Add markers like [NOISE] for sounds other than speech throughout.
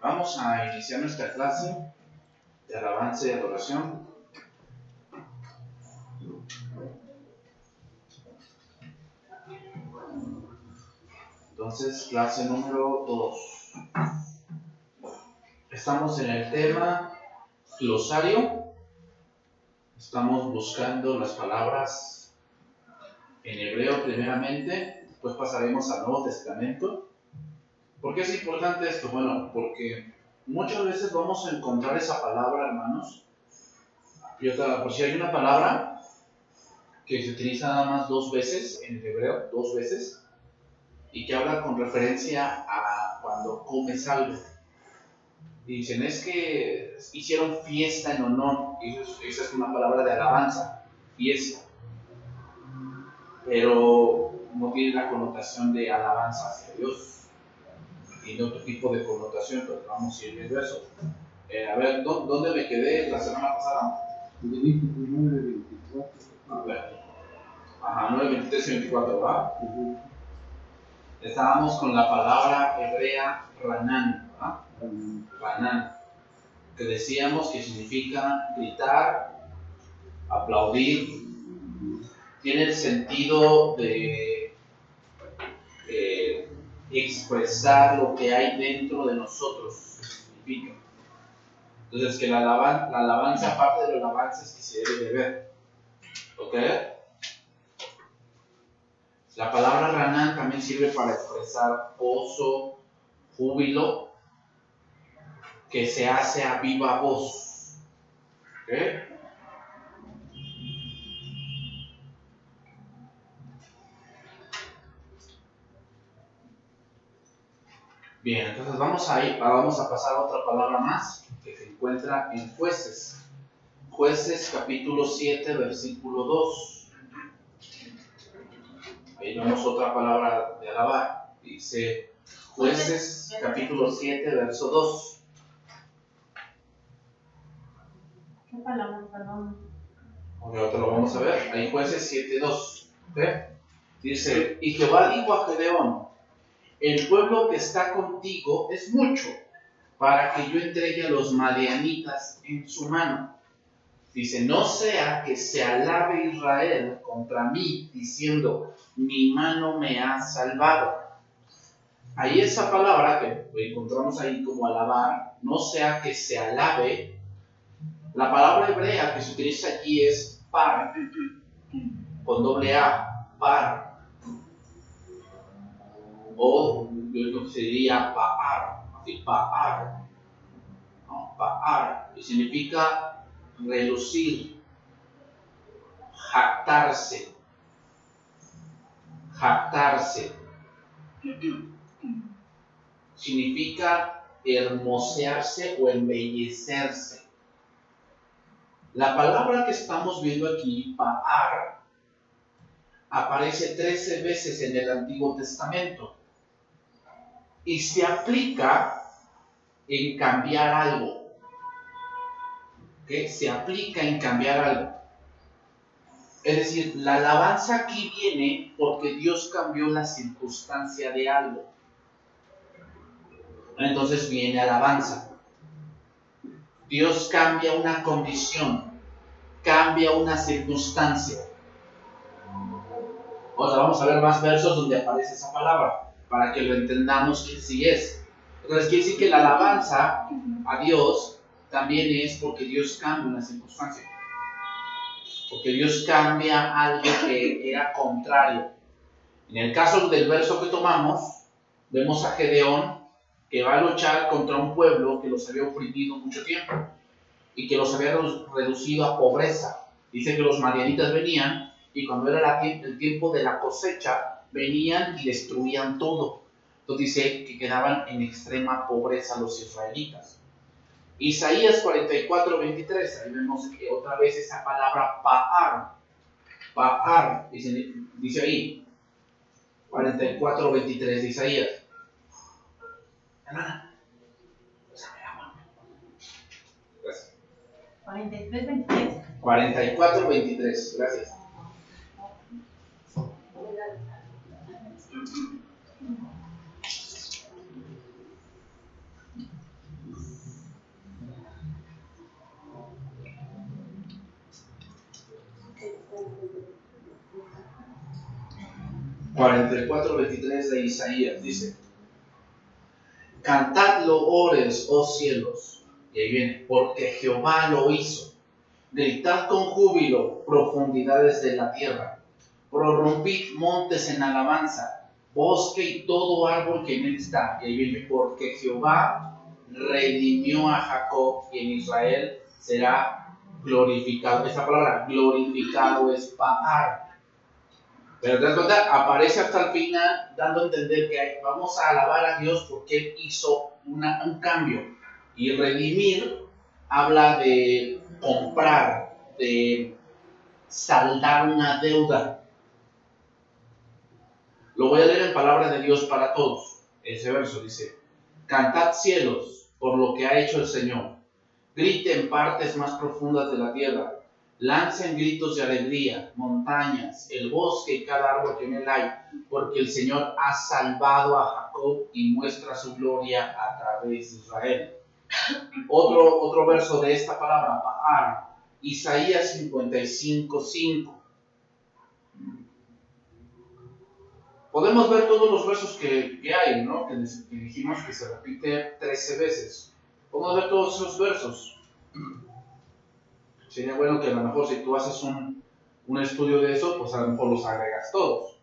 Vamos a iniciar nuestra clase de alabanza y adoración. Entonces, clase número 2. Estamos en el tema glosario. Estamos buscando las palabras en hebreo primeramente, después pasaremos al Nuevo Testamento. ¿Por qué es importante esto? Bueno, porque muchas veces vamos a encontrar esa palabra, hermanos. Por si hay una palabra que se utiliza nada más dos veces en el hebreo, dos veces, y que habla con referencia a cuando comes algo. Dicen, es que hicieron fiesta en honor, y esa es una palabra de alabanza, fiesta. Pero no tiene la connotación de alabanza hacia Dios tiene otro tipo de connotación, pero vamos a ir. Eh, a ver, ¿dónde me quedé la semana pasada? Levítico 9, 24. A ver. Ajá, 9, 23 y 24, ¿verdad? Estábamos con la palabra hebrea ranan, ¿verdad? Ranan, que decíamos que significa gritar, aplaudir, tiene el sentido de expresar lo que hay dentro de nosotros. Entonces, que la, alabanza, la alabanza, parte de la alabanza es que se debe de ver. ¿Ok? La palabra ranán también sirve para expresar gozo, júbilo, que se hace a viva voz. ¿Ok? Bien, entonces vamos a ir, vamos a pasar a otra palabra más que se encuentra en Jueces. Jueces capítulo 7, versículo 2. Ahí vemos otra palabra de alabar. Dice Jueces capítulo 7, verso 2. ¿Qué palabra, perdón? Ok, ahora lo vamos a ver. Ahí Jueces 7, 2. Dice, y Jehová dijo a Gedeón, el pueblo que está contigo es mucho para que yo entregue a los madianitas en su mano. Dice, no sea que se alabe Israel contra mí, diciendo, mi mano me ha salvado. Ahí esa palabra que encontramos ahí como alabar, no sea que se alabe, la palabra hebrea que se utiliza aquí es par, con doble A, par o lo que sería pa'ar, así pa'ar, ¿no? pa'ar, que significa relucir, jactarse, jactarse, significa hermosearse o embellecerse. La palabra que estamos viendo aquí, pa'ar, aparece 13 veces en el Antiguo Testamento y se aplica en cambiar algo. ¿Okay? Se aplica en cambiar algo. Es decir, la alabanza aquí viene porque Dios cambió la circunstancia de algo. Entonces viene alabanza. Dios cambia una condición, cambia una circunstancia. Ahora vamos a ver más versos donde aparece esa palabra para que lo entendamos que sí es. Entonces quiere decir que la alabanza a Dios también es porque Dios cambia una circunstancia. Porque Dios cambia algo que era contrario. En el caso del verso que tomamos, vemos a Gedeón que va a luchar contra un pueblo que los había oprimido mucho tiempo y que los había reducido a pobreza. Dice que los marianitas venían y cuando era el tiempo de la cosecha, venían y destruían todo. Entonces dice que quedaban en extrema pobreza los israelitas. Isaías 44, 23, ahí vemos que otra vez esa palabra pa'ar, pa'ar, dice, dice ahí, 44, 23 de Isaías. Hermana, Gracias. 43, 23. 44, 23, gracias. 44, 23 de Isaías dice, cantad loores, oh cielos, y ahí viene, porque Jehová lo hizo, gritad con júbilo profundidades de la tierra, prorrumpid montes en alabanza, bosque y todo árbol que en él está. Y ahí viene, porque Jehová redimió a Jacob y en Israel será glorificado. Esa palabra glorificado es pagar. Pero te das cuenta, aparece hasta el final dando a entender que vamos a alabar a Dios porque Él hizo un cambio. Y redimir habla de comprar, de saldar una deuda. Lo voy a leer en palabra de Dios para todos. Ese verso dice, cantad cielos por lo que ha hecho el Señor. Grite en partes más profundas de la tierra Lancen gritos de alegría, montañas, el bosque y cada árbol que en él hay, porque el Señor ha salvado a Jacob y muestra su gloria a través de Israel. Otro, otro verso de esta palabra, Baal, Isaías 55, 5. Podemos ver todos los versos que, que hay, ¿no? Que, dijimos que se repite 13 veces. Podemos ver todos esos versos [CLEARS THROAT] sería bueno que a lo mejor si tú haces un, un estudio de eso, pues a lo mejor los agregas todos.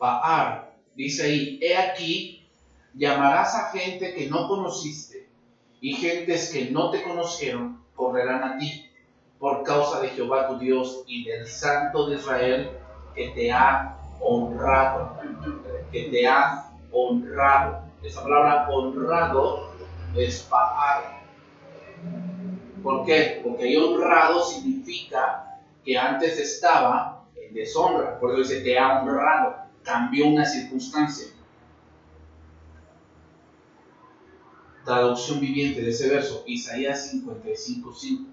Baar, dice ahí, he aquí, llamarás a gente que no conociste, y gentes que no te conocieron correrán a ti, por causa de Jehová tu Dios y del Santo de Israel que te ha honrado, que te ha honrado. Esa palabra honrado es Baar ¿Por qué? Porque honrado significa que antes estaba en deshonra. Por eso dice, te ha honrado. Cambió una circunstancia. Traducción viviente de ese verso, Isaías 55:5.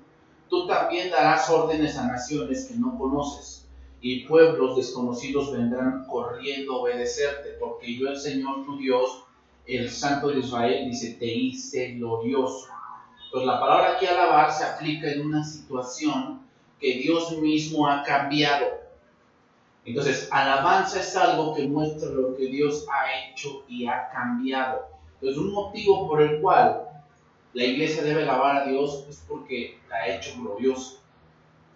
Tú también darás órdenes a naciones que no conoces, y pueblos desconocidos vendrán corriendo a obedecerte, porque yo, el Señor tu Dios, el Santo de Israel, dice, te hice glorioso pues la palabra aquí alabar se aplica en una situación que Dios mismo ha cambiado. Entonces, alabanza es algo que muestra lo que Dios ha hecho y ha cambiado. Entonces, un motivo por el cual la iglesia debe alabar a Dios es porque la ha hecho gloriosa.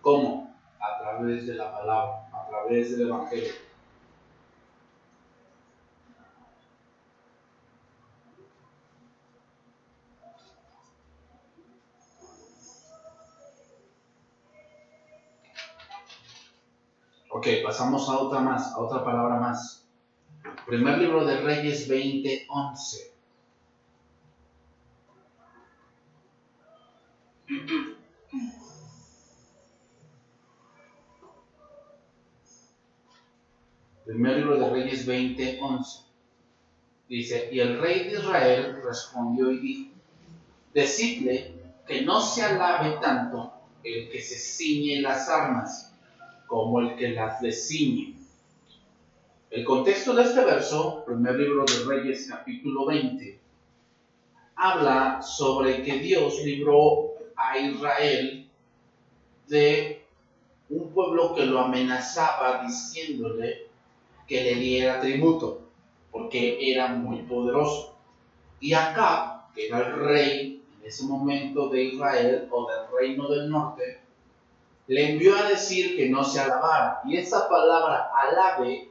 ¿Cómo? A través de la palabra, a través del Evangelio. Ok, pasamos a otra más, a otra palabra más. Primer libro de Reyes 20, 11. Primer libro de Reyes 20, 11. Dice, y el rey de Israel respondió y dijo, decidle que no se alabe tanto el que se ciñe las armas como el que las desciñe. El contexto de este verso, primer libro de Reyes capítulo 20, habla sobre que Dios libró a Israel de un pueblo que lo amenazaba diciéndole que le diera tributo, porque era muy poderoso. Y acá, que era el rey en ese momento de Israel o del reino del norte, le envió a decir que no se alabara. Y esa palabra alabe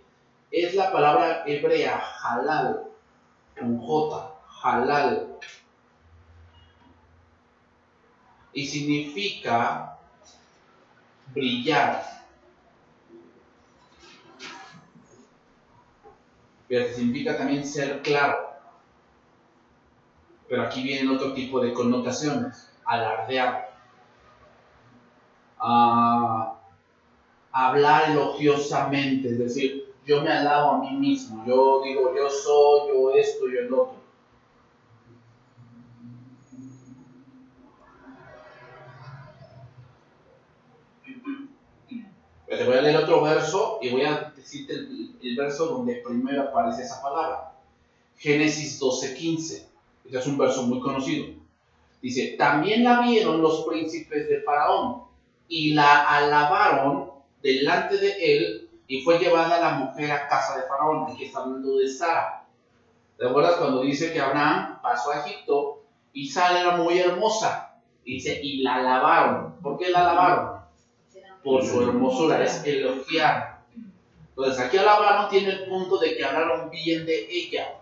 es la palabra hebrea halal, con J, halal. Y significa brillar. Pero significa también ser claro. Pero aquí vienen otro tipo de connotaciones. Alardear a hablar elogiosamente, es decir, yo me alabo a mí mismo, yo digo, yo soy, yo esto, yo el otro. A leer otro verso y voy a decirte el, verso donde primero aparece esa palabra. Génesis 12:15. Este es un verso muy conocido. Dice, también la vieron los príncipes de Faraón y la alabaron delante de él y fue llevada la mujer a casa de Faraón. Aquí está hablando de Sara. ¿Te acuerdas cuando dice que Abraham pasó a Egipto y Sara era muy hermosa? Dice, y la alabaron. ¿Por qué la alabaron? Por su hermosura, es elogiar. Entonces aquí alabaron tiene el punto de que hablaron bien de ella,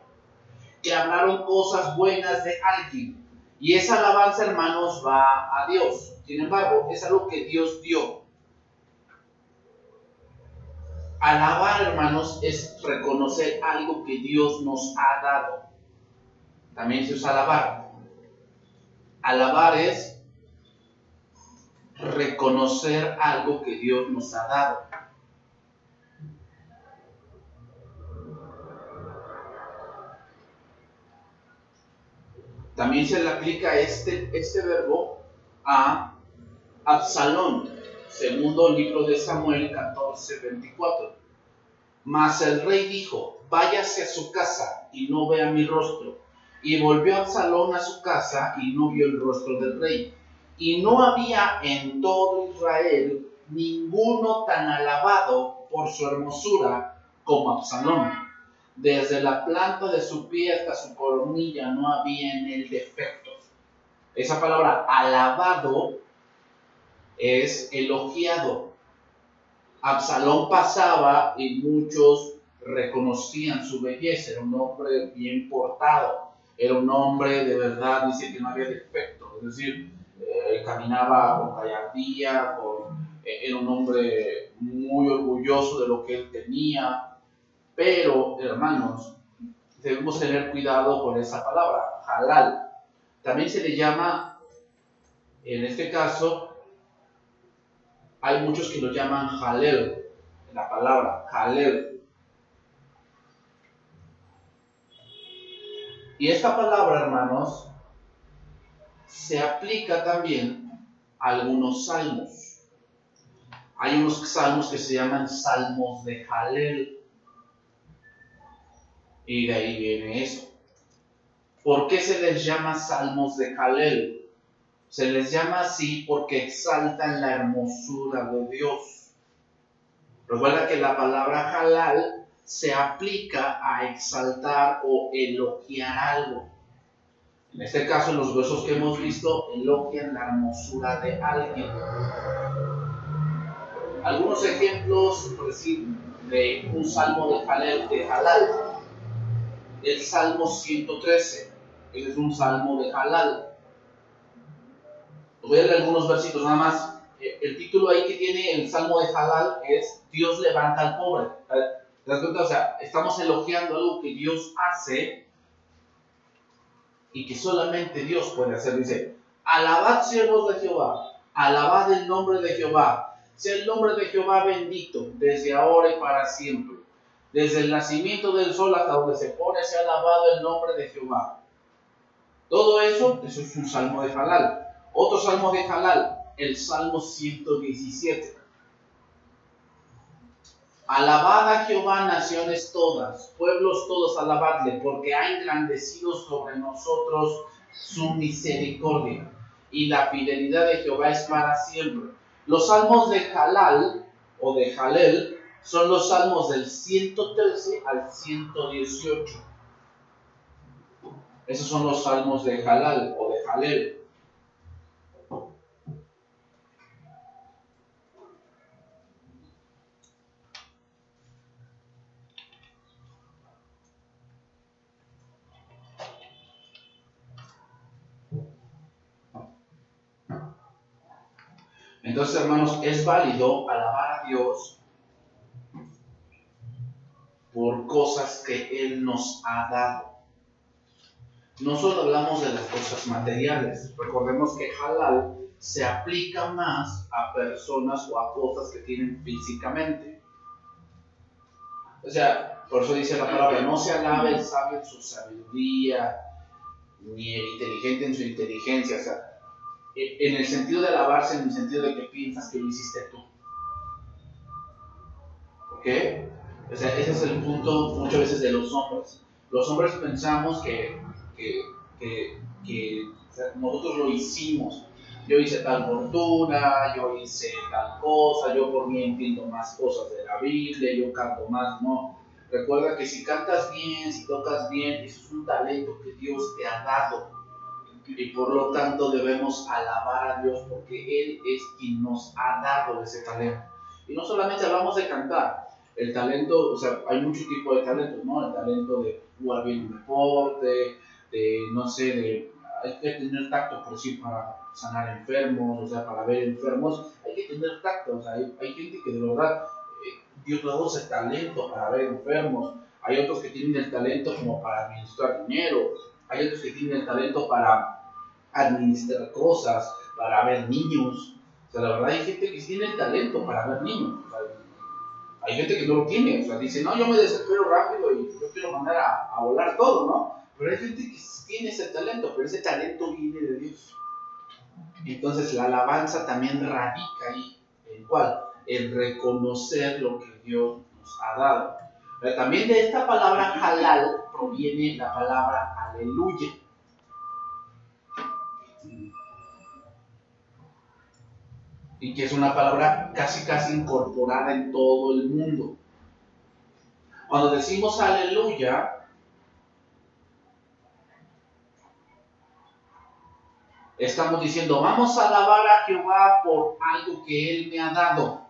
que hablaron cosas buenas de alguien. Y esa alabanza, hermanos, va a Dios. Sin embargo, es algo que Dios dio. Alabar, hermanos, es reconocer algo que Dios nos ha dado. También se usa alabar. Alabar es reconocer algo que Dios nos ha dado. También se le aplica este, este verbo a Absalón, segundo libro de Samuel 14, 24. Mas el rey dijo, váyase a su casa y no vea mi rostro. Y volvió Absalón a su casa y no vio el rostro del rey. Y no había en todo Israel ninguno tan alabado por su hermosura como Absalón. Desde la planta de su pie hasta su coronilla no había en él defectos. Esa palabra alabado es elogiado. Absalón pasaba y muchos reconocían su belleza, era un hombre bien portado, era un hombre de verdad, dice que no había defecto, es decir, eh, caminaba con gallardía, eh, era un hombre muy orgulloso de lo que él tenía, pero hermanos, debemos tener cuidado con esa palabra, halal. También se le llama, en este caso, hay muchos que lo llaman halel, la palabra halel. Y esta palabra, hermanos, se aplica también a algunos salmos. Hay unos salmos que se llaman salmos de halel. Y de ahí viene eso. ¿Por qué se les llama salmos de halel? Se les llama así porque exaltan la hermosura de Dios. Recuerda que la palabra halal se aplica a exaltar o elogiar algo. En este caso, los versos que hemos visto, elogian la hermosura de alguien. Algunos ejemplos, por decir, de un salmo de halal, de halal. El Salmo 113, es un salmo de halal voy a leer algunos versitos nada más. Eh, el título ahí que tiene el Salmo de Halal es Dios levanta al pobre. ¿Te das cuenta? O sea, estamos elogiando algo que Dios hace y que solamente Dios puede hacer. Dice, alabad siervos de Jehová, alabad el nombre de Jehová. Sea el nombre de Jehová bendito desde ahora y para siempre. Desde el nacimiento del sol hasta donde se pone, se ha alabado el nombre de Jehová. Todo eso, eso es un salmo de Halal. Otro salmo de Halal, el Salmo 117. Alabad a Jehová naciones todas, pueblos todos alabadle, porque ha engrandecido sobre nosotros su misericordia, y la fidelidad de Jehová es para siempre. Los salmos de Halal o de Halel son los salmos del 113 al 118. Esos son los salmos de Halal o de Halel. Entonces, hermanos, es válido alabar a Dios por cosas que Él nos ha dado. No solo hablamos de las cosas materiales, recordemos que halal se aplica más a personas o a cosas que tienen físicamente. O sea, por eso dice la palabra, no se alabe el sabio en su sabiduría, ni el inteligente en su inteligencia. O sea, en el sentido de alabarse, en el sentido de que piensas que lo hiciste tú. ¿Ok? O sea, ese es el punto muchas veces de los hombres. Los hombres pensamos que, que, que, nosotros lo hicimos. yo hice tal fortuna, yo hice tal cosa, yo por mí entiendo más cosas de la Biblia, yo canto más, no. Recuerda que si cantas bien, si tocas bien, eso es un talento que Dios te ha dado. Y por lo tanto debemos alabar a Dios porque Él es quien nos ha dado ese talento. Y no solamente hablamos de cantar, el talento, o sea, hay muchos tipos de talentos, ¿no? El talento de jugar bien un deporte, de, no sé, de, hay que tener tacto por sí para sanar enfermos, o sea, para ver enfermos, hay que tener tacto, o sea, hay, hay gente que de verdad, eh, Dios le da ese talento para ver enfermos, hay otros que tienen el talento como para administrar dinero, hay otros que tienen el talento para administrar cosas, para ver niños, o sea, la verdad hay gente que tiene el talento para ver niños, hay gente que no lo tiene, o sea, dice, no, yo me desespero rápido y yo quiero mandar a, volar todo, ¿no? Pero hay gente que tiene ese talento, pero ese talento viene de Dios. Entonces la alabanza también radica ahí. ¿En cuál? En reconocer lo que Dios nos ha dado. También de esta palabra halal proviene la palabra aleluya. Y que es una palabra casi casi incorporada en todo el mundo. Cuando decimos aleluya, estamos diciendo, vamos a alabar a Jehová por algo que Él me ha dado.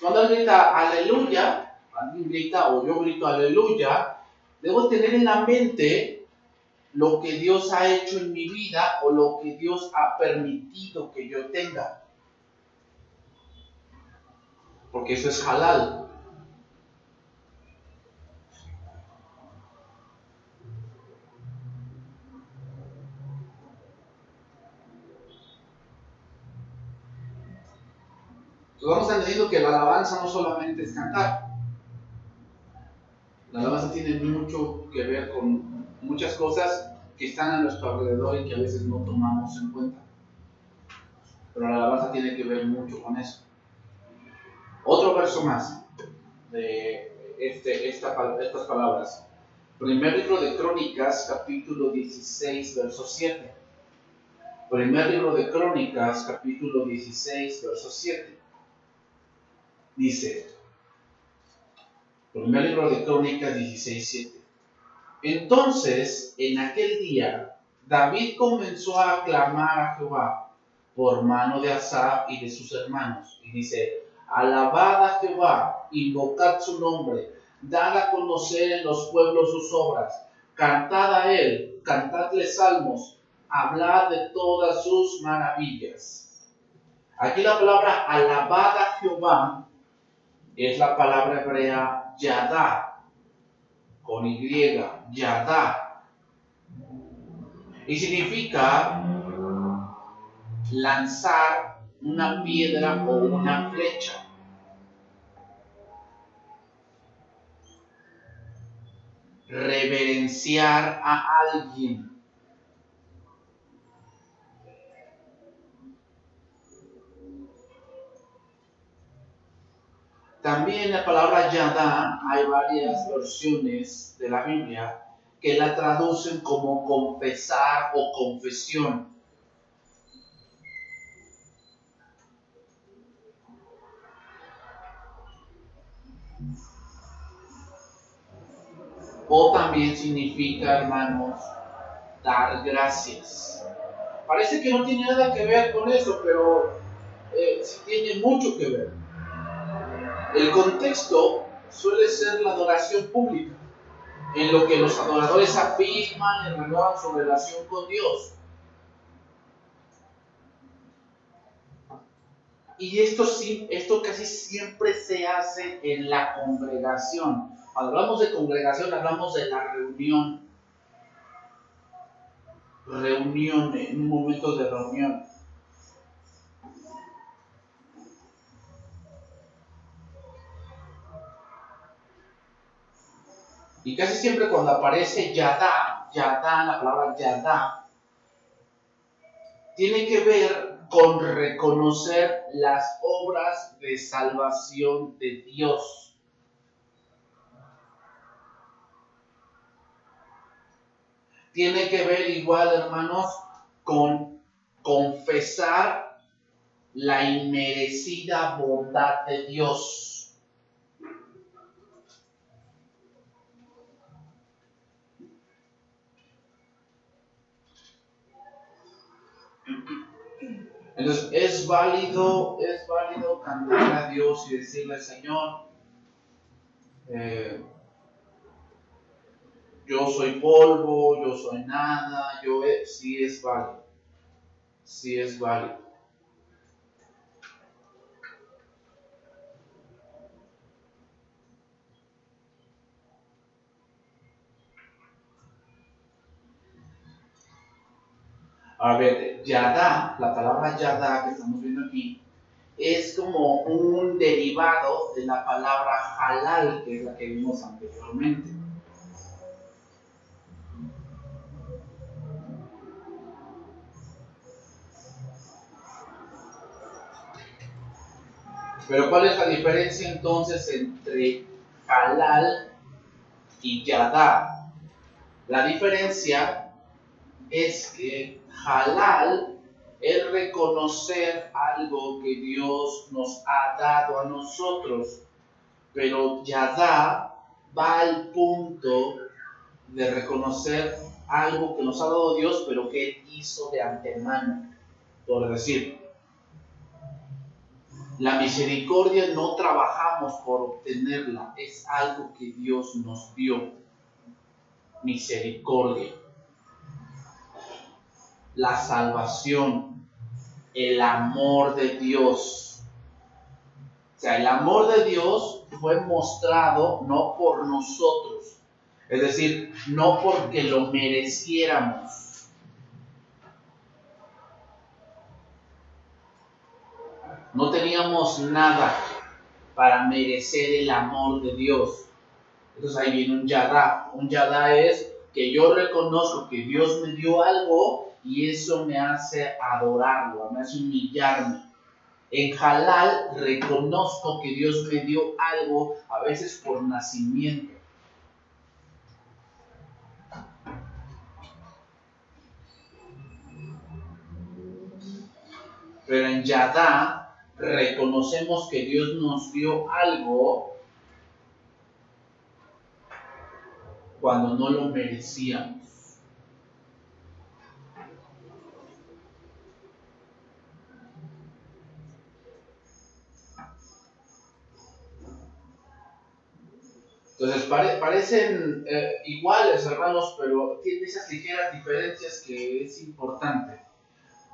Cuando Él grita aleluya, alguien grita o yo grito aleluya, debo tener en la mente lo que Dios ha hecho en mi vida o lo que Dios ha permitido que yo tenga. Porque eso es halal. vamos entendiendo que la alabanza no solamente es cantar. La alabanza tiene mucho que ver con muchas cosas que están a nuestro alrededor y que a veces no tomamos en cuenta. Pero la alabanza tiene que ver mucho con eso. Otro verso más de este, esta, estas palabras. Primer libro de Crónicas, capítulo 16, verso 7. Primer libro de Crónicas, capítulo 16, verso 7 dice, primer libro de Crónicas 16:7. Entonces, en aquel día, David comenzó a aclamar a Jehová por mano de Asaf y de sus hermanos. Y dice, alabad a Jehová, invocad su nombre, dad a conocer en los pueblos sus obras, cantad a él, cantadle salmos, hablad de todas sus maravillas. Aquí la palabra alabad a Jehová es la palabra hebrea yadá, con Y, yadá. Y significa lanzar una piedra o una flecha. Reverenciar a alguien. También la palabra yadá, hay varias versiones de la Biblia que la traducen como confesar o confesión. O también significa, hermanos, dar gracias. Parece que no tiene nada que ver con eso, pero eh, sí tiene mucho que ver. El contexto suele ser la adoración pública, en lo que los adoradores afirman y renuevan su relación con Dios. Y esto, esto casi siempre se hace en la congregación. Cuando hablamos de congregación, hablamos de la reunión. Reunión, en un momento de reunión. Y casi siempre cuando aparece Yadá, Yadá, la palabra Yadá, tiene que ver con reconocer las obras de salvación de Dios. Tiene que ver igual, hermanos, con confesar la inmerecida bondad de Dios. Entonces, es válido, es válido cantar a Dios y decirle, Señor, eh, yo soy polvo, yo soy nada, yo sí es válido, sí es válido. A ver, yada, la palabra yada que estamos viendo aquí, es como un derivado de la palabra halal, que es la que vimos anteriormente. Pero ¿cuál es la diferencia entonces entre halal y yada? La diferencia es que halal es reconocer algo que Dios nos ha dado a nosotros, pero yada va al punto de reconocer algo que nos ha dado Dios, pero que Él hizo de antemano. Por decir, la misericordia no trabajamos por obtenerla, es algo que Dios nos dio. Misericordia la salvación, el amor de Dios. O sea, el amor de Dios fue mostrado no por nosotros, es decir, no porque lo mereciéramos. No teníamos nada para merecer el amor de Dios. Entonces ahí viene un yada. Un yada es que yo reconozco que Dios me dio algo y eso me hace adorarlo, me hace humillarme. En halal reconozco que Dios me dio algo, a veces por nacimiento. Pero en Yadá reconocemos que Dios nos dio algo cuando no lo merecíamos. Entonces parecen eh, iguales, hermanos, pero tienen esas ligeras diferencias que es importante.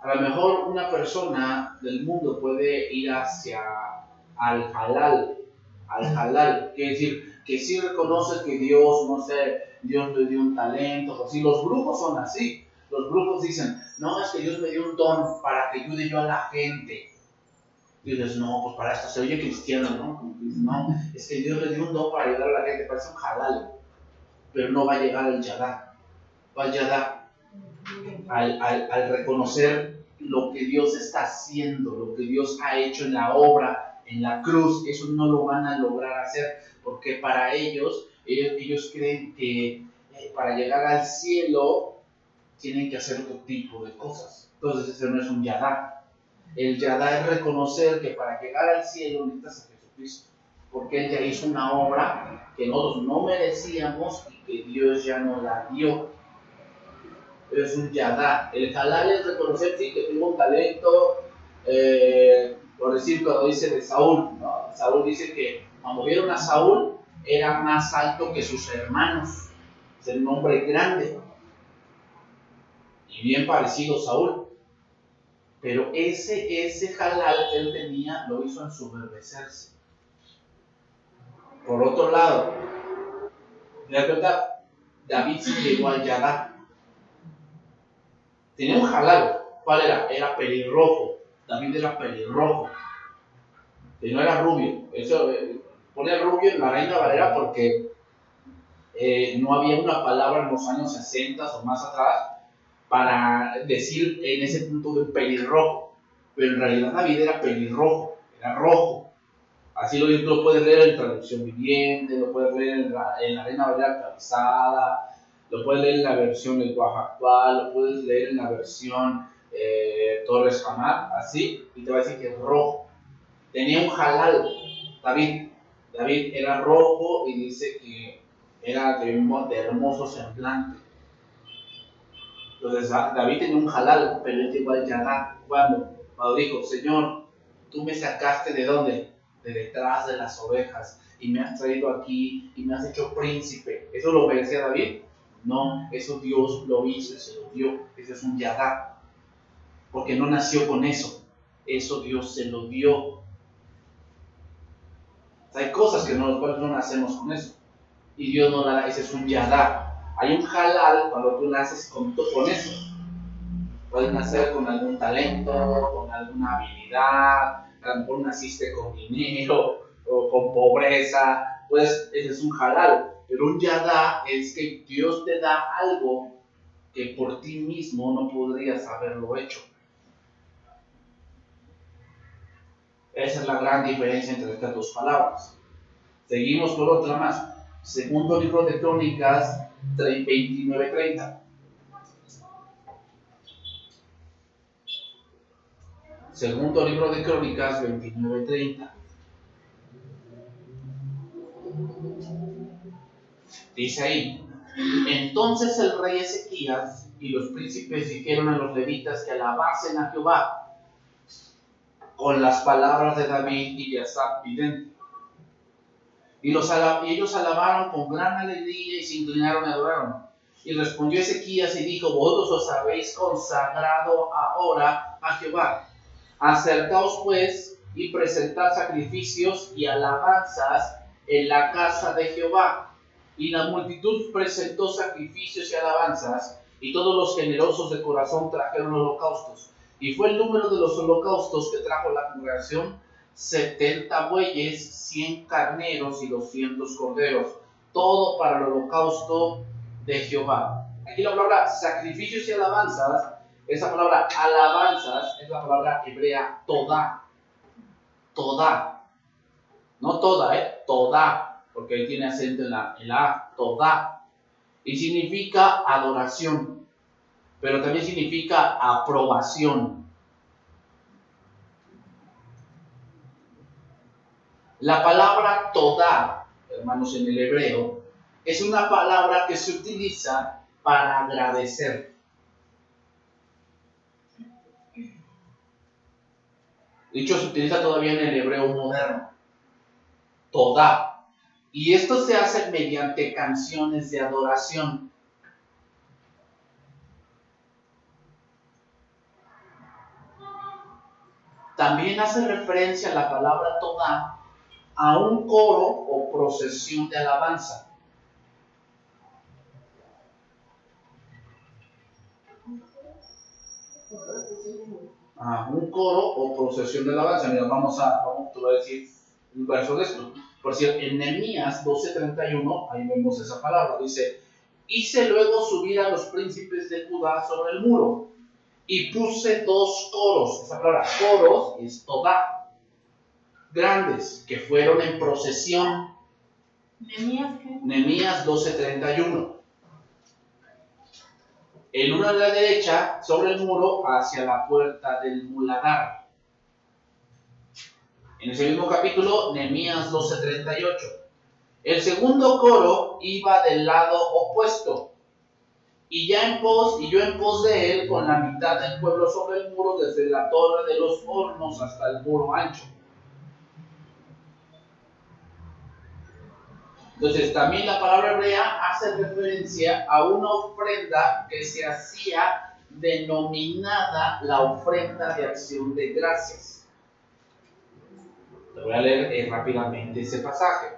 A lo mejor una persona del mundo puede ir hacia al halal, al halal, quiere decir que sí reconoce que Dios, no sé, Dios le dio un talento, así. Los brujos son así. Los brujos dicen, no, es que Dios me dio un don para que ayude yo a la gente. Y dices, no, pues para esto se oye cristiano, ¿no? Dices, no, es que Dios le dio un don para ayudar a la gente, parece un halal, pero no va a llegar al yadá. Va al yadá, al, al, al reconocer lo que Dios está haciendo, lo que Dios ha hecho en la obra, en la cruz, eso no lo van a lograr hacer, porque para ellos, ellos, ellos creen que eh, para llegar al cielo tienen que hacer otro tipo de cosas. Entonces ese no es un yadá. El yadá es reconocer que para llegar al cielo necesitas a Jesucristo, porque Él ya hizo una obra que nosotros no merecíamos y que Dios ya nos la dio. Es un yadá. El halal es reconocer, sí, que tengo un talento, eh, por decir, cuando dice de Saúl, Saúl dice que cuando vieron a Saúl era más alto que sus hermanos, es el nombre grande y bien parecido Saúl. Pero ese, ese que él tenía lo hizo ensoberbecerse. Por otro lado, la verdad, David se llegó al Yadá. Tenía un halal. ¿Cuál era? Era pelirrojo. David era pelirrojo. Y no era rubio. Eso, eh, pone rubio en la Reina Valera porque eh, no había una palabra en los años 60 o más atrás para decir en ese punto de pelirrojo, pero en realidad David era pelirrojo, era rojo. Así lo, lo puedes leer en traducción viviente, lo puedes leer en la, en la Reina Valera actualizada, lo puedes leer en la versión del lenguaje actual, lo puedes leer en la versión eh, Torres Jamar, así, y te va a decir que es rojo. Tenía un halal, David. David era rojo y dice que era de de hermoso semblante. Entonces David tenía un halal, pero él llegó al Yadá. ¿Cuándo? Cuando dijo, Señor, tú me sacaste de dónde? De detrás de las ovejas y me has traído aquí y me has hecho príncipe. ¿Eso lo obedecía David? No, eso Dios lo hizo, se lo dio. Eso es un Yadá. Porque no nació con eso. Eso Dios se lo dio. hay cosas que no, no nacemos con eso. Y Dios no la da. Ese es un Yadá. Hay un halal cuando tú naces con, con eso. Puedes nacer con algún talento, con alguna habilidad, a naciste con dinero o con pobreza, pues ese es un halal. Pero un yada es que Dios te da algo que por ti mismo no podrías haberlo hecho. Esa es la gran diferencia entre estas dos palabras. Seguimos por otra más. Segundo libro de Crónicas 29-30. Segundo libro de Crónicas 29-30. Dice ahí, entonces el rey Ezequías y los príncipes dijeron a los levitas que alabasen a Jehová con las palabras de David y de Asaf vidente y, los ellos alabaron con gran alegría y se inclinaron y adoraron. Y respondió Ezequías y dijo, vosotros os habéis consagrado ahora a Jehová. Acercaos pues y presentad sacrificios y alabanzas en la casa de Jehová. Y la multitud presentó sacrificios y alabanzas, y todos los generosos de corazón trajeron holocaustos. Y fue el número de los holocaustos que trajo la congregación 70 bueyes, 100 carneros y 200 corderos, todo para el holocausto de Jehová. Aquí la palabra sacrificios y alabanzas, esa palabra alabanzas es la palabra hebrea toda, toda, no toda, ¿eh? toda, porque ahí tiene acento en la, en la toda, y significa adoración, pero también significa aprobación La palabra toda, hermanos, en el hebreo, es una palabra que se utiliza para agradecer. Dicho, se utiliza todavía en el hebreo moderno. Toda. Y esto se hace mediante canciones de adoración. También hace referencia a la palabra toda a un coro o procesión de alabanza. A un coro o procesión de alabanza. Mira, vamos a, vamos, a decir un verso de esto. Por cierto, en Nehemías 12:31, ahí vemos esa palabra, dice, hice luego subir a los príncipes de Judá sobre el muro y puse dos coros. Esa palabra, coros, es toda grandes que fueron en procesión. Nemías 12:31. En una de la derecha, sobre el muro, hacia la puerta del muladar. En ese mismo capítulo, Nemías 12:38. El segundo coro iba del lado opuesto, y ya en pos, y yo en pos de él, con la mitad del pueblo sobre el muro, desde la torre de los hornos hasta el muro ancho. Entonces, también la palabra hebrea hace referencia a una ofrenda que se hacía denominada la ofrenda de acción de gracias. Voy a leer eh, rápidamente ese pasaje.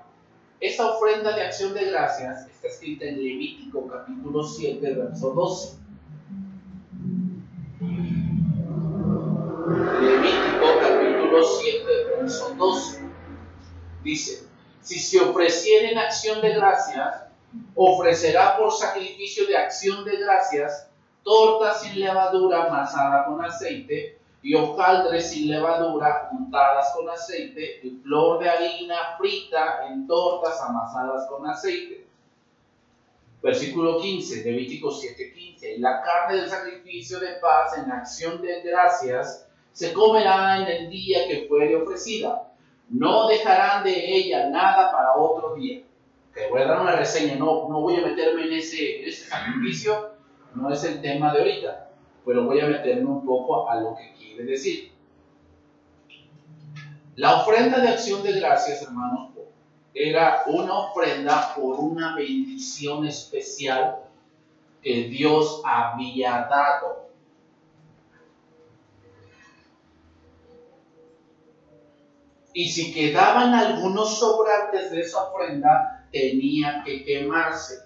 Esa ofrenda de acción de gracias está escrita en Levítico capítulo 7, verso 12. Levítico capítulo 7, verso 12. Dice, si se ofreciera en acción de gracias, ofrecerá por sacrificio de acción de gracias tortas sin levadura amasada con aceite y hojaldres sin levadura untadas con aceite y flor de harina frita en tortas amasadas con aceite. Versículo 15, Levítico 7:15. Y la carne del sacrificio de paz en acción de gracias se comerá en el día que fuere ofrecida. No dejarán de ella nada para otro día. Que voy a dar una reseña, no, no voy a meterme en ese, en ese sacrificio, no es el tema de ahorita, pero voy a meterme un poco a lo que quiere decir. La ofrenda de acción de gracias, hermanos, era una ofrenda por una bendición especial que Dios había dado. Y si quedaban algunos sobrantes de esa ofrenda, tenía que quemarse.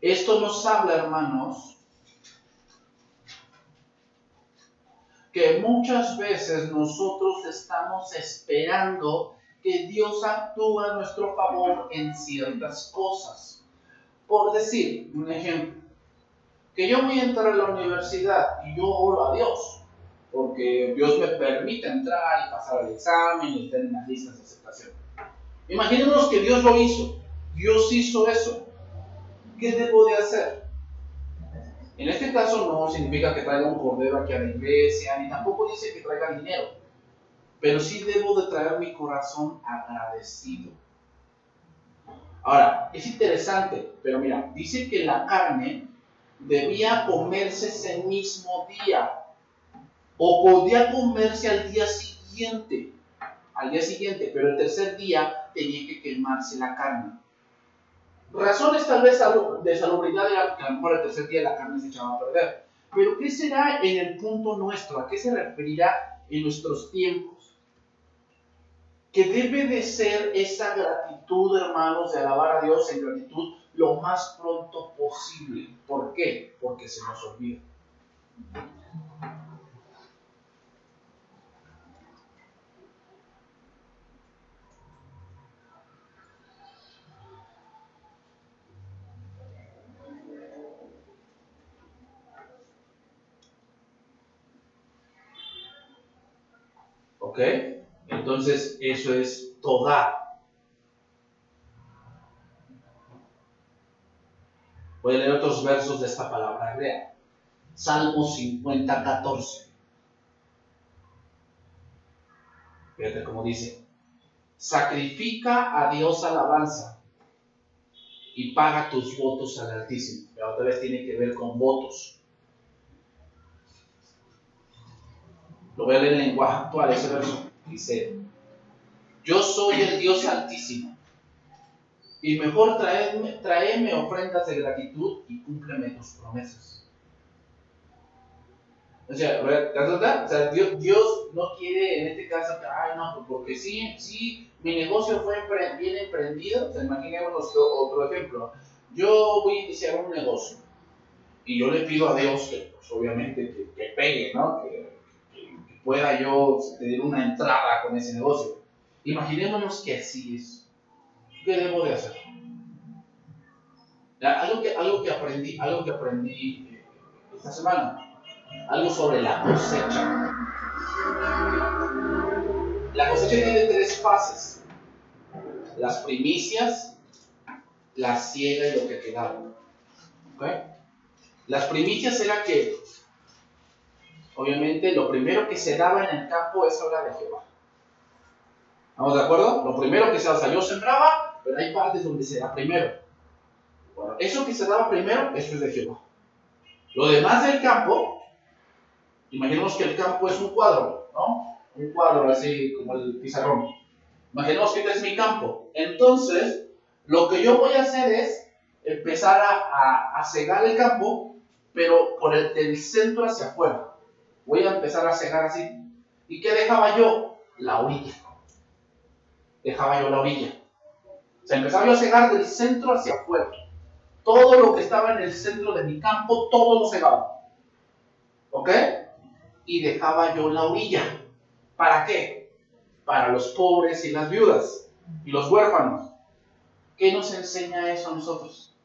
Esto nos habla, hermanos, que muchas veces nosotros estamos esperando que Dios actúe a nuestro favor en ciertas cosas. Por decir, un ejemplo, que yo voy a entrar a la universidad y yo oro a Dios, porque Dios me permite entrar y pasar el examen y estar en las listas de aceptación. Imaginémonos que Dios lo hizo, Dios hizo eso. ¿Qué debo de hacer? En este caso no significa que traiga un cordero aquí a la iglesia, ni tampoco dice que traiga dinero, pero sí debo de traer mi corazón agradecido. Ahora, es interesante, pero mira, dice que la carne debía comerse ese mismo día o podía comerse al día siguiente, al día siguiente, pero el tercer día tenía que quemarse la carne. Razones tal vez de salubridad era que a lo mejor el tercer día la carne se echaba a perder. Pero ¿qué será en el punto nuestro? ¿A qué se referirá en nuestros tiempos? Que debe de ser esa gratitud, hermanos, de alabar a Dios en gratitud lo más pronto posible. ¿Por qué? Porque se nos olvida. ¿Ok? Entonces, eso es toda. Voy a leer otros versos de esta palabra hebrea. Salmo 50, 14. Fíjate cómo dice. Sacrifica a Dios alabanza y paga tus votos al Altísimo. Pero otra vez tiene que ver con votos. Lo voy a leer en lenguaje actual, ese verso. Dice, yo soy el Dios altísimo. Y mejor traeme, ofrendas de gratitud y cúmpleme tus promesas. O sea, o sea Dios, no quiere en este caso, ay no, pues porque sí, sí, mi negocio fue bien emprendido. Imaginémonos otro ejemplo. Yo voy a iniciar un negocio y yo le pido a Dios que, pues, obviamente, que, pegue, ¿no? Que, pueda yo tener una entrada con ese negocio. Imaginémonos que así es. ¿Qué debo de hacer? Algo que, algo que aprendí, algo que aprendí eh, esta semana, algo sobre la cosecha. La cosecha tiene tres fases. Las primicias, la siega y lo que quedaba. Las primicias era que obviamente lo primero que se daba en el campo es obra de Jehová. ¿Estamos de acuerdo? Lo primero que se daba, yo sembraba, pero hay partes donde se da primero. Bueno, eso que se daba primero, eso es de Jehová. Lo demás del campo, imaginemos que el campo es un cuadro, ¿no? Un cuadro así como el pizarrón. Imaginemos que este es mi campo. Entonces, lo que yo voy a hacer es empezar a, a, cegar el campo, pero por el del centro hacia afuera voy a empezar a cegar así. ¿Y qué dejaba yo? La orilla. Dejaba yo la orilla. O sea, empezaba yo a cegar del centro hacia afuera. Todo lo que estaba en el centro de mi campo, todo lo cegaba. ¿Ok? Y dejaba yo la orilla. ¿Para qué? Para los pobres y las viudas y los huérfanos. ¿Qué nos enseña eso a nosotros?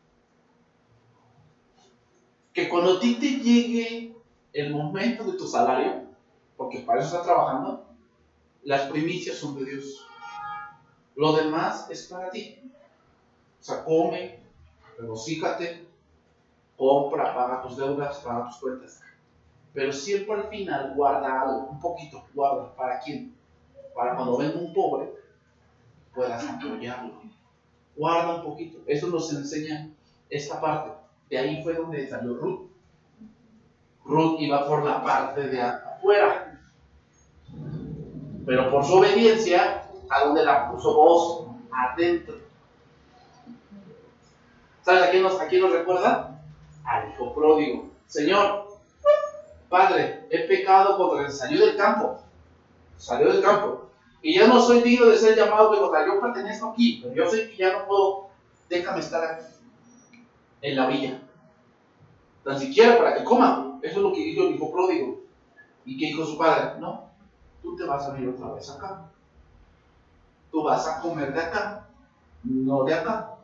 Que cuando a ti te llegue el momento de tu salario, porque para eso estás trabajando, las primicias son de Dios. Lo demás es para ti. O sea, come, regocíjate, compra, paga tus deudas, paga tus cuentas. Pero siempre al final guarda algo, un poquito, guarda. ¿Para quién? Para cuando venga un pobre, puedas apoyarlo. Guarda un poquito. Eso nos enseña esta parte. De ahí fue donde salió Ruth. Ruth iba por la parte de afuera. Pero por su obediencia, a donde la puso vos, adentro. ¿Sabes a quién nos, a quién nos recuerda? Al hijo pródigo. Señor, Padre, he pecado contra él. Salió del campo. Salió del campo. Y ya no soy digno de ser llamado, pero yo pertenezco aquí, pero yo sé que ya no puedo. Déjame estar aquí, en la villa. Tan siquiera para que coma. Eso es lo que dijo el hijo pródigo. ¿Y que dijo su padre? No, tú te vas a venir otra vez acá. Tú vas a comer de acá, no de acá,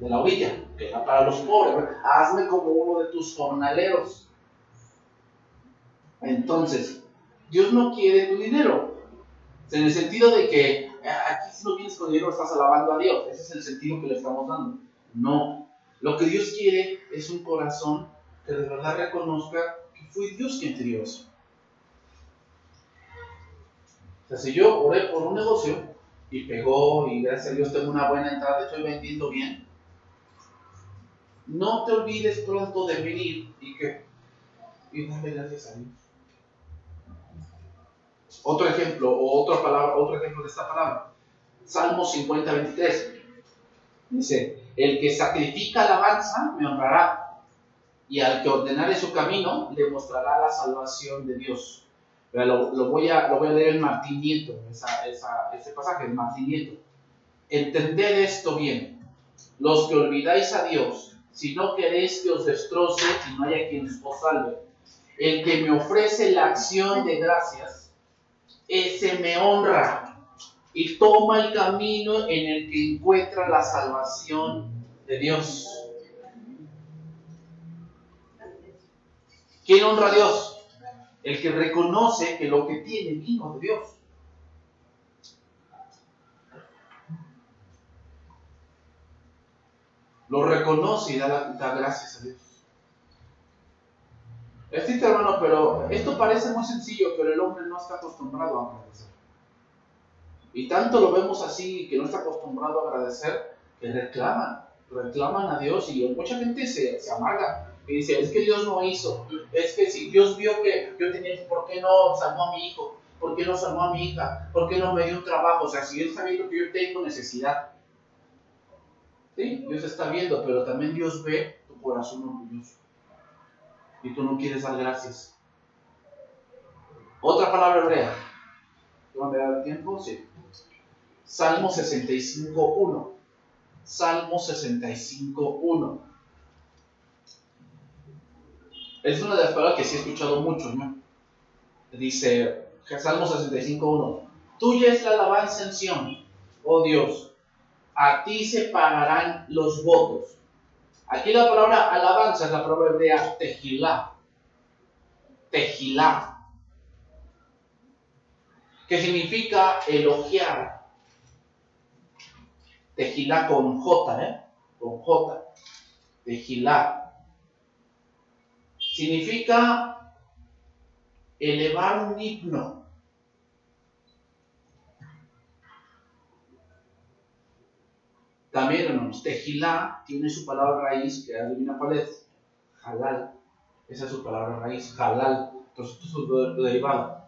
de la villa, que era para los pobres. Hazme como uno de tus jornaleros. Entonces, Dios no quiere tu dinero. En el sentido de que eh, aquí si no vienes con dinero estás alabando a Dios. Ese es el sentido que le estamos dando. No. Lo que Dios quiere es un corazón que de verdad reconozca que fue Dios quien te dio eso. O sea, si yo oré por un negocio y pegó y gracias a Dios tengo una buena entrada, estoy vendiendo bien, no te olvides pronto de venir y que y darle gracias a Dios. Otro ejemplo, o otra palabra, otro ejemplo de esta palabra. Salmo 50, 23. Dice, el que sacrifica alabanza me honrará, y al que ordenare su camino le mostrará la salvación de Dios. Lo, voy, a, lo voy a leer en Martín Nieto, ese pasaje, en Martín Nieto. Entended esto bien. Los que olvidáis a Dios, si no queréis que os destroce y no haya quien os salve. El que me ofrece la acción de gracias, ese me honra y toma el camino en el que encuentra la salvación de Dios. ¿Quién honra a Dios? El que reconoce que lo que tiene vino de Dios. Lo reconoce y da, gracias a Dios. Es hermano, pero esto parece muy sencillo, pero el hombre no está acostumbrado a agradecer. Y tanto lo vemos así, que no está acostumbrado a agradecer, que reclaman, reclaman a Dios y mucha gente se, se amarga y dice, es que Dios no hizo, es que si Dios vio que yo tenía, ¿por qué no salvó a mi hijo? ¿Por qué no salvó a mi hija? ¿Por qué no me dio un trabajo? O sea, si Él está viendo que yo tengo necesidad. Sí, Dios está viendo, pero también Dios ve tu corazón orgulloso y tú no quieres dar gracias. Otra palabra hebrea. ¿Te a dar tiempo? Sí. Salmo 65.1. Salmo 65.1. Es una de las palabras que sí he escuchado mucho, ¿no? Dice Salmo 65.1. Tuya es la alabanza en Sion, oh Dios. A ti se pagarán los votos. Aquí la palabra alabanza es la palabra hebrea tejilá. Tejilá. Que significa elogiar. Tejilá con J, ¿eh? Con J. Tejilá. Significa elevar un himno También, hermanos, tejilá tiene su palabra raíz, que adivina cuál es. Halal. Esa es su palabra raíz, halal. Entonces, esto es su derivado.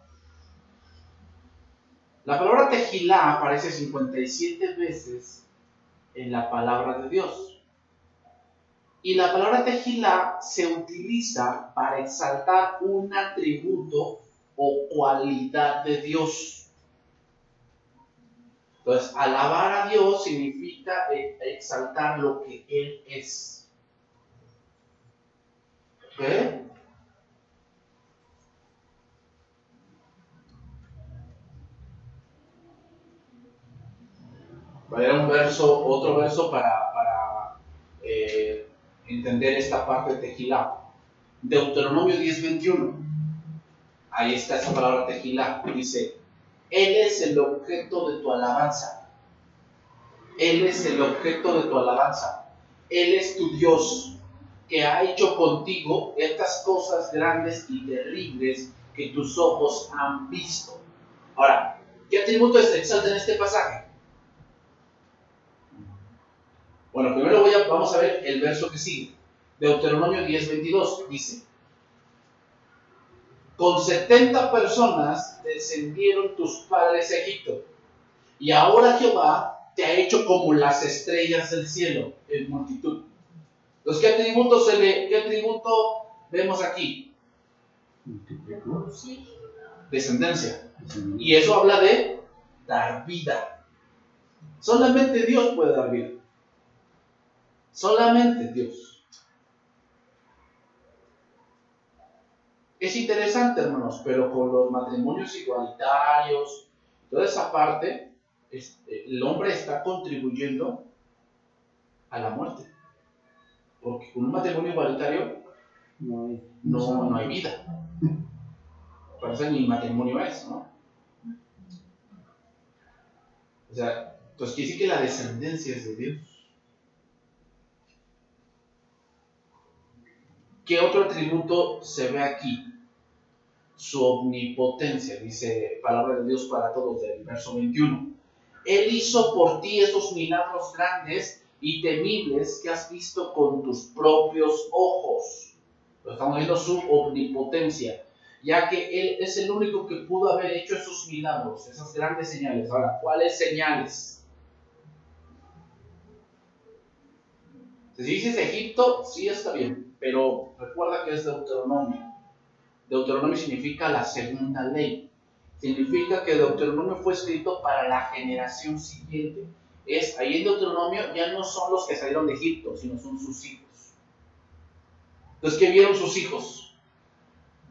La palabra tejilá aparece 57 veces en la palabra de Dios. Y la palabra tejilá se utiliza para exaltar un atributo o cualidad de Dios. Entonces, alabar a Dios significa eh, exaltar lo que Él es. ¿Ok? Voy a un verso, otro verso para, entender esta parte de Tejilá. Deuteronomio 10:21. Ahí está esa palabra Tejilá. Dice, Él es el objeto de tu alabanza. Él es el objeto de tu alabanza. Él es tu Dios que ha hecho contigo estas cosas grandes y terribles que tus ojos han visto. Ahora, ¿qué atributo exalta en este pasaje? Bueno, primero voy a, vamos a ver el verso que sigue. Deuteronomio 10:22 dice, con 70 personas descendieron tus padres a Egipto, y ahora Jehová te ha hecho como las estrellas del cielo en multitud. Entonces, ¿qué atributo, se le, qué atributo vemos aquí? Descendencia. Y eso habla de dar vida. Solamente Dios puede dar vida. Solamente Dios. Es interesante, hermanos, pero con los matrimonios igualitarios, toda esa parte, este, el hombre está contribuyendo a la muerte. Porque con un matrimonio igualitario no hay, no, hay vida. [LAUGHS] Por eso ni matrimonio es, ¿no? O sea, entonces quiere decir que la descendencia es de Dios. ¿Qué otro atributo se ve aquí? Su omnipotencia, dice palabra de Dios para todos del verso 21. Él hizo por ti esos milagros grandes y temibles que has visto con tus propios ojos. Lo estamos viendo su omnipotencia, ya que Él es el único que pudo haber hecho esos milagros, esas grandes señales. Ahora, ¿cuáles señales? Si dices Egipto, sí está bien, pero recuerda que es Deuteronomio. Deuteronomio significa la segunda ley. Significa que Deuteronomio fue escrito para la generación siguiente. Es, ahí en Deuteronomio ya no son los que salieron de Egipto, sino son sus hijos. Entonces, ¿qué vieron sus hijos?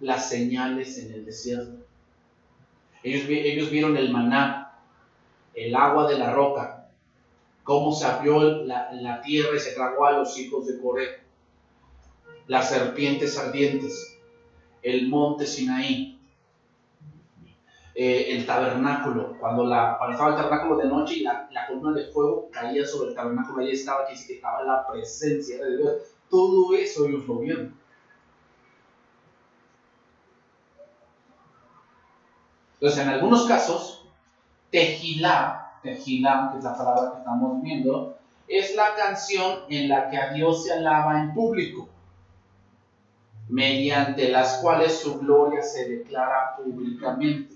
Las señales en el desierto. Ellos, vieron el maná, el agua de la roca, cómo se abrió la, tierra y se tragó a los hijos de Coré, las serpientes ardientes, el monte Sinaí, eh, el tabernáculo, cuando, la, estaba el tabernáculo de noche y la, columna de fuego caía sobre el tabernáculo, ahí estaba, que estaba la presencia de Dios. Todo eso ellos lo vieron. Entonces, en algunos casos, Tejilá Tejilá, que es la palabra que estamos viendo, es la canción en la que a Dios se alaba en público, mediante las cuales su gloria se declara públicamente.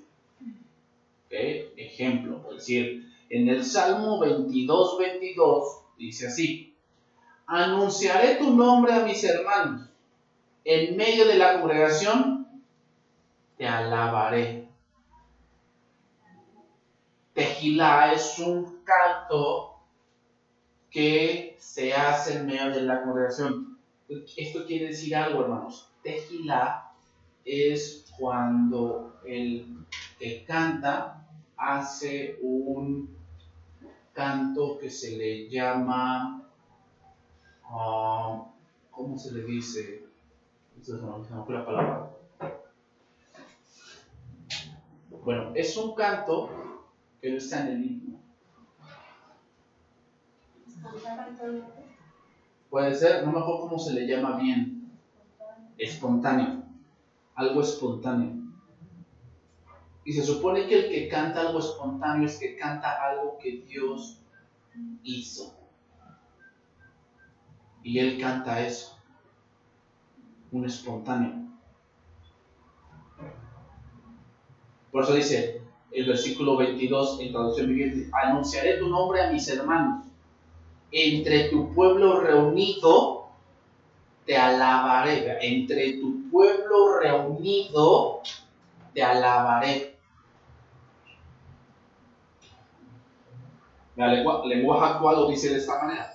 Ejemplo, es decir, en el Salmo 22, 22 dice así, anunciaré tu nombre a mis hermanos, en medio de la congregación te alabaré. Tejilá es un canto que se hace en medio de la congregación. Esto quiere decir algo, hermanos. Tejilá es cuando el que canta hace un canto que se le llama, ah, ¿cómo se le dice? la palabra. Bueno, es un canto que no está en el himno. Puede ser, no me acuerdo cómo se le llama bien. Espontáneo. Algo espontáneo. Y se supone que el que canta algo espontáneo es que canta algo que Dios hizo. Y él canta eso. Un espontáneo. Por eso dice, el versículo 22 en traducción viviente, anunciaré tu nombre a mis hermanos, entre tu pueblo reunido te alabaré, entre tu pueblo reunido te alabaré. La lengua, actual lo dice de esta manera.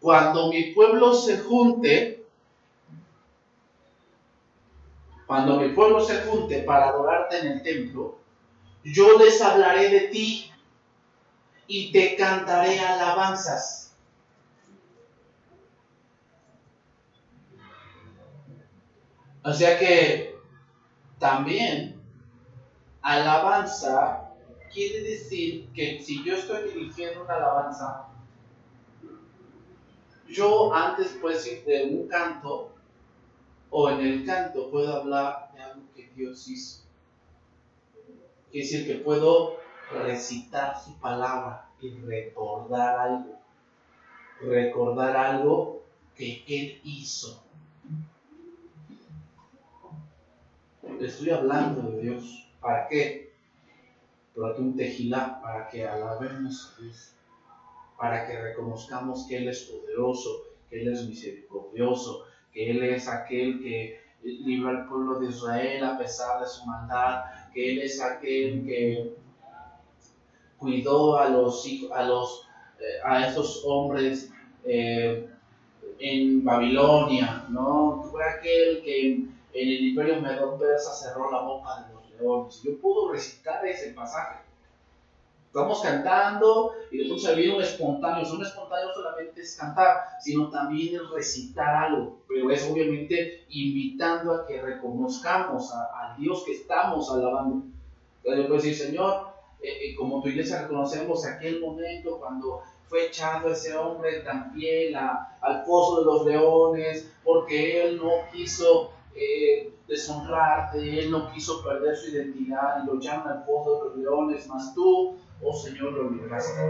Cuando mi pueblo se junte, Cuando mi pueblo se junte para adorarte en el templo, yo les hablaré de ti y te cantaré alabanzas. O sea que también alabanza quiere decir que si yo estoy dirigiendo una alabanza, yo antes pues de un canto o en el canto puedo hablar de algo que Dios hizo. Quiere decir que puedo recitar su palabra y recordar algo. Recordar algo que Él hizo. Estoy hablando de Dios. ¿Para qué? Un tejilá, para que alabemos a Dios, para que reconozcamos que Él es poderoso, que Él es misericordioso, que Él es aquel que libra al pueblo de Israel a pesar de su maldad, que Él es aquel que cuidó a los a los eh, a estos hombres eh, en Babilonia, ¿no? Fue aquel que en el imperio medo persa cerró la boca de los leones. Yo puedo recitar ese pasaje. Estamos cantando y después se viene un espontáneo. Un espontáneo solamente es cantar, sino también es recitar algo. Pero es obviamente invitando a que reconozcamos al Dios que estamos alabando. Entonces yo puedo decir, Señor, eh, eh, como tu iglesia reconocemos aquel momento cuando fue echado ese hombre también al pozo de los leones, porque él no quiso eh, deshonrarte, él no quiso perder su identidad y lo llaman al pozo de los leones, más tú, oh Señor, lo libraste.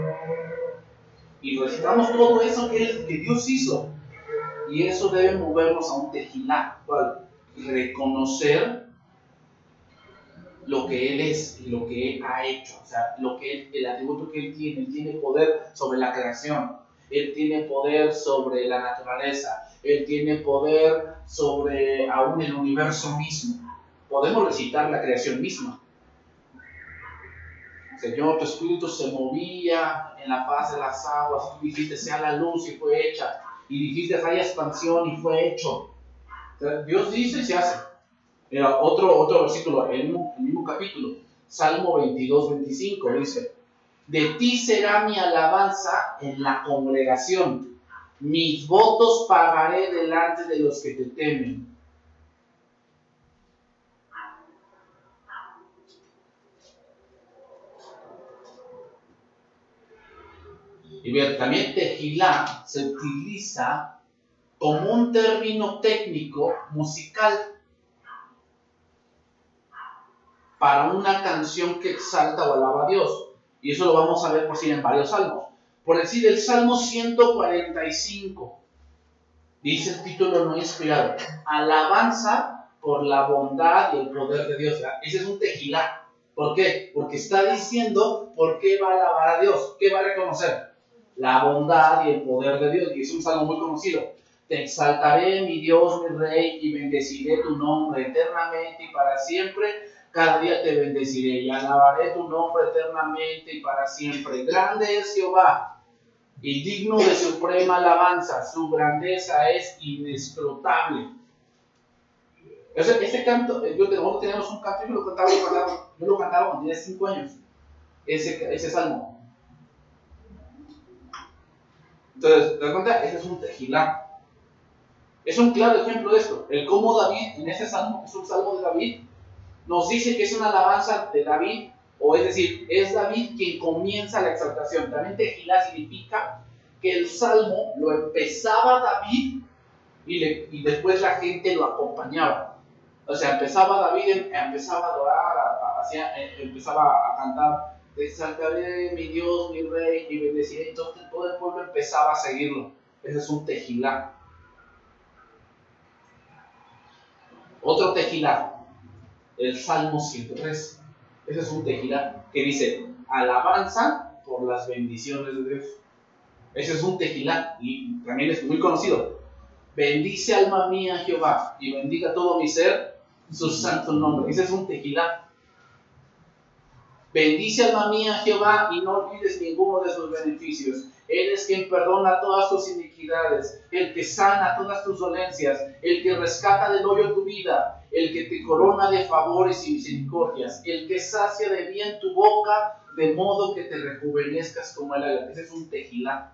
Y recitamos todo eso que, que Dios hizo. Y eso debe movernos a un tejilá, ¿cuál? Reconocer lo que Él es y lo que Él ha hecho, o sea, lo que el atributo que Él tiene, Él tiene poder sobre la creación, Él tiene poder sobre la naturaleza, Él tiene poder sobre aún el universo mismo. Podemos recitar la creación misma. Señor, tu espíritu se movía en la faz de las aguas, tú dijiste sea la luz y fue hecha, y dijiste haya expansión y fue hecho. Dios dice y se hace. Mira, otro, otro versículo, el mismo, el mismo capítulo, Salmo 22, 25, dice, de ti será mi alabanza en la congregación, mis votos pagaré delante de los que te temen. Y bien, también tejilá se utiliza como un término técnico musical para una canción que exalta o alaba a Dios. Y eso lo vamos a ver por si en varios salmos. Por decir, el Salmo 145, dice el título no inspirado, alabanza por la bondad y el poder de Dios. Ese es un tejilá. ¿Por qué? Porque está diciendo por qué va a alabar a Dios, qué va a reconocer. La bondad y el poder de Dios. Y es un salmo muy conocido. Te exaltaré, mi Dios, mi Rey, y bendeciré tu nombre eternamente y para siempre cada día te bendeciré y alabaré tu nombre eternamente y para siempre. Grande es Jehová y digno de suprema alabanza. Su grandeza es inescrutable. Ese, canto, yo, nosotros tenemos un canto, yo lo cantaba, yo lo cantaba cuando tenía 5 años, ese, ese salmo. Entonces, ¿te das cuenta? Ese es un tejilá. Es un claro ejemplo de esto. El cómo David, en ese salmo, es un salmo de David, nos dice que es una alabanza de David, o es decir, es David quien comienza la exaltación. También Tejilá significa que el salmo lo empezaba David y, después la gente lo acompañaba. O sea, empezaba David, em, empezaba a adorar, eh, empezaba a cantar, te exaltaré mi Dios, mi rey, y bendeciré. Entonces todo el pueblo empezaba a seguirlo. Ese es un tejilá. Otro tejilá el Salmo 103. Ese es un tejilá que dice, alabanza por las bendiciones de Dios. Ese es un tejilá y también es muy conocido. Bendice alma mía Jehová y bendiga todo mi ser su santo nombre. Ese es un tejilá. Bendice alma mía Jehová y no olvides ninguno de sus beneficios. Él es quien perdona todas tus iniquidades, el que sana todas tus dolencias, el que rescata del hoyo tu vida, el que te corona de favores y misericordias, el que sacia de bien tu boca, de modo que te rejuvenezcas como el águila. Ese es un tejilá.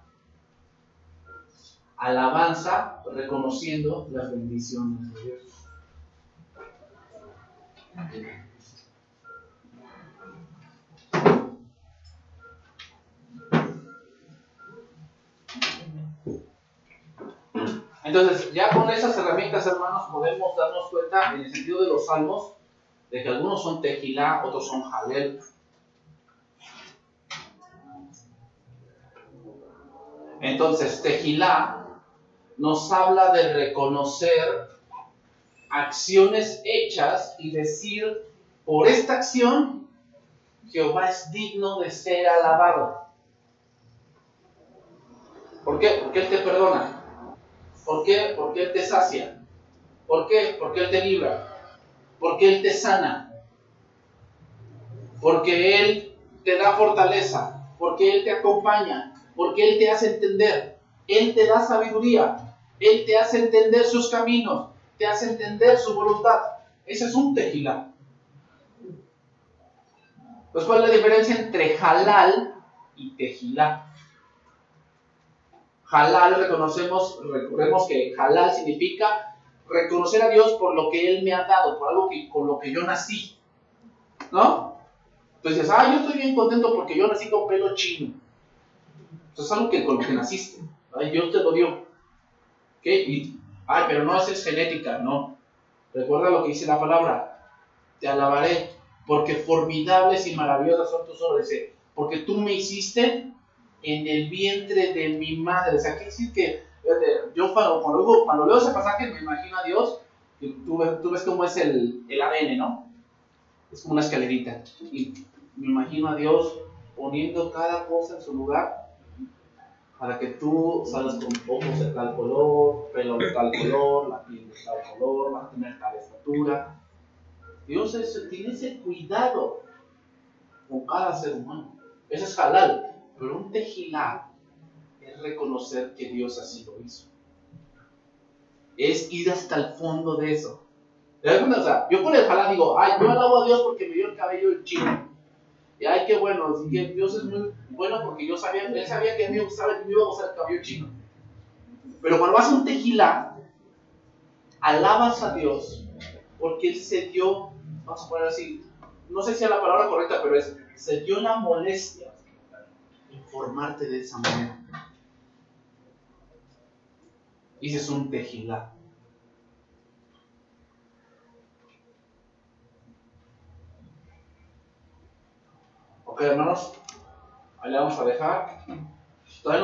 Alabanza reconociendo las bendiciones de Dios. Entonces, ya con esas herramientas, hermanos, podemos darnos cuenta en el sentido de los salmos, de que algunos son tejilá, otros son jalel. Entonces, tejilá nos habla de reconocer acciones hechas y decir, por esta acción, Jehová es digno de ser alabado. ¿Por qué? Porque Él te perdona. ¿Por qué? Porque Él te sacia. ¿Por qué? Porque Él te libra. Porque Él te sana. Porque Él te da fortaleza. Porque Él te acompaña. Porque Él te hace entender. Él te da sabiduría. Él te hace entender sus caminos. Te hace entender su voluntad. Ese es un tejilá. Pues, ¿cuál es la diferencia entre halal y tejilá? Halal reconocemos, recordemos que halal significa reconocer a Dios por lo que Él me ha dado, por algo que, con lo que yo nací. ¿No? Entonces, ah, yo estoy bien contento porque yo nací con pelo chino. Eso es algo que con lo que naciste. Dios te lo dio. ¿Qué? ay, pero no, es genética, no. Recuerda lo que dice la palabra. Te alabaré porque formidables y maravillosas son tus obras. Porque tú me hiciste en el vientre de mi madre. O sea, quiere decir que yo cuando, cuando, leo ese pasaje me imagino a Dios, y tú, tú ves cómo es el, el ADN, ¿no? Es como una escalerita. Y me imagino a Dios poniendo cada cosa en su lugar para que tú salgas con ojos de tal color, pelo de tal color, la piel de tal color, vas a tener tal estatura. Dios tiene ese cuidado con cada ser humano. Eso es halal. Pero un tejilá es reconocer que Dios así lo hizo. Es ir hasta el fondo de eso. ¿Te das cuenta? O sea, yo por el halal digo, ay, yo alabo a Dios porque me dio el cabello chino. Y ay, qué bueno, que Dios es muy bueno porque yo sabía, él sabía que a mí me iba a usar el cabello chino. Pero cuando vas a un tejilá, alabas a Dios porque Él se dio, vamos a poner así, no sé si es la palabra correcta, pero es, se dio la molestia formarte de esa manera. Y es un tejilá. Ok, hermanos, ahí vamos a dejar.